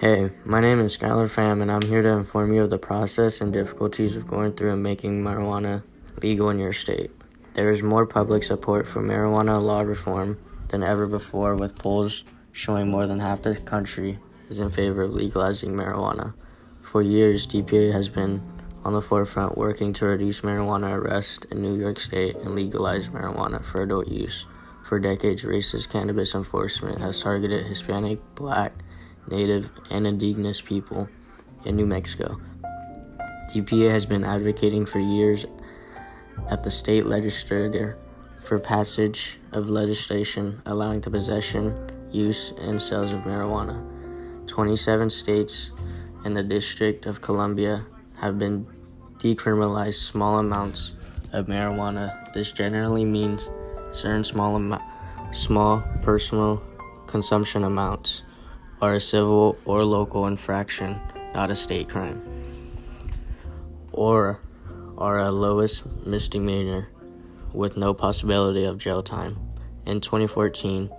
Hey, my name is Skylar Pham, and I'm here to inform you of the process and difficulties of going through and making marijuana legal in your state. There is more public support for marijuana law reform than ever before, with polls showing more than half the country is in favor of legalizing marijuana. For years, DPA has been on the forefront working to reduce marijuana arrests in New York State and legalize marijuana for adult use. For decades, racist cannabis enforcement has targeted Hispanic, Black, Native, and Indigenous people in New Mexico. DPA has been advocating for years at the state legislature for passage of legislation allowing the possession, use, and sales of marijuana. 27 states and the District of Columbia have been decriminalized small amounts of marijuana. This generally means certain small small personal consumption amounts are a civil or local infraction, not a state crime, or are a lowest misdemeanor with no possibility of jail time. In 2014,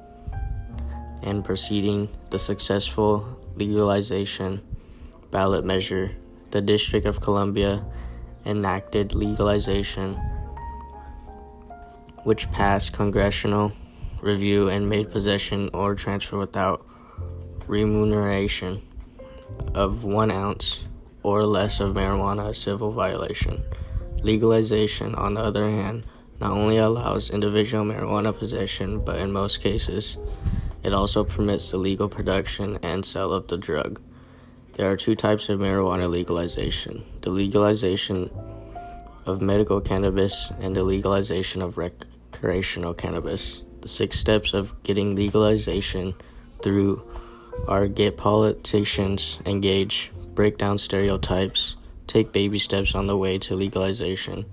and preceding the successful legalization ballot measure, the District of Columbia enacted legalization, which passed congressional review and made possession or transfer without remuneration of one ounce or less of marijuana a civil violation. Legalization, on the other hand, not only allows individual marijuana possession, but in most cases, it also permits the legal production and sale of the drug. There are two types of marijuana legalization the legalization of medical cannabis and the legalization of recreational cannabis. The six steps of getting legalization through are get politicians engaged, break down stereotypes, take baby steps on the way to legalization,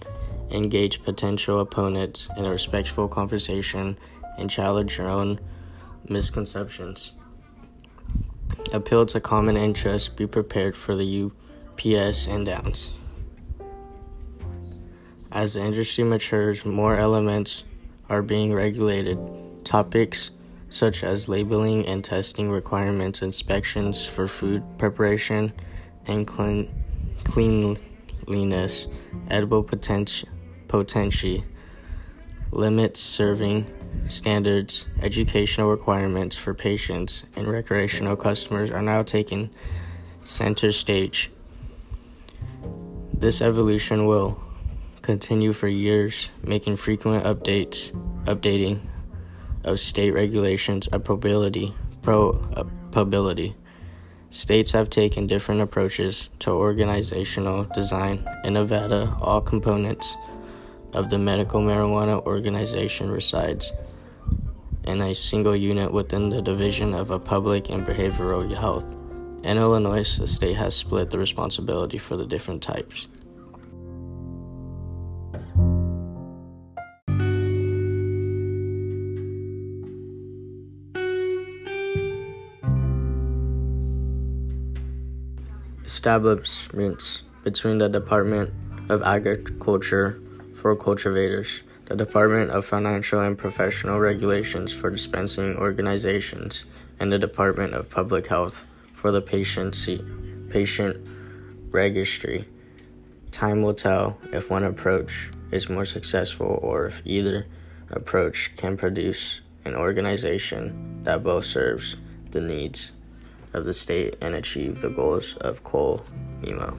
engage potential opponents in a respectful conversation, and challenge your own misconceptions. Appeal to common interests, be prepared for the UPS and downs. As the industry matures, more elements are being regulated. Topics such as labeling and testing requirements, inspections for food preparation and clean, cleanliness, edible potenti- potency, limits serving standards, educational requirements for patients and recreational customers are now taking center stage. This evolution will continue for years, making frequent updates, updating of state regulations probability, uh, probability. States have taken different approaches to organizational design. In Nevada, all components of the medical marijuana organization resides in a single unit within the Division of a Public and Behavioral Health. In Illinois, the state has split the responsibility for the different types. Establishments between the Department of Agriculture for cultivators, the Department of Financial and Professional Regulations for dispensing organizations, and the Department of Public Health for the patiency, patient registry. Time will tell if one approach is more successful or if either approach can produce an organization that both serves the needs of the state and achieve the goals of Cole Memo.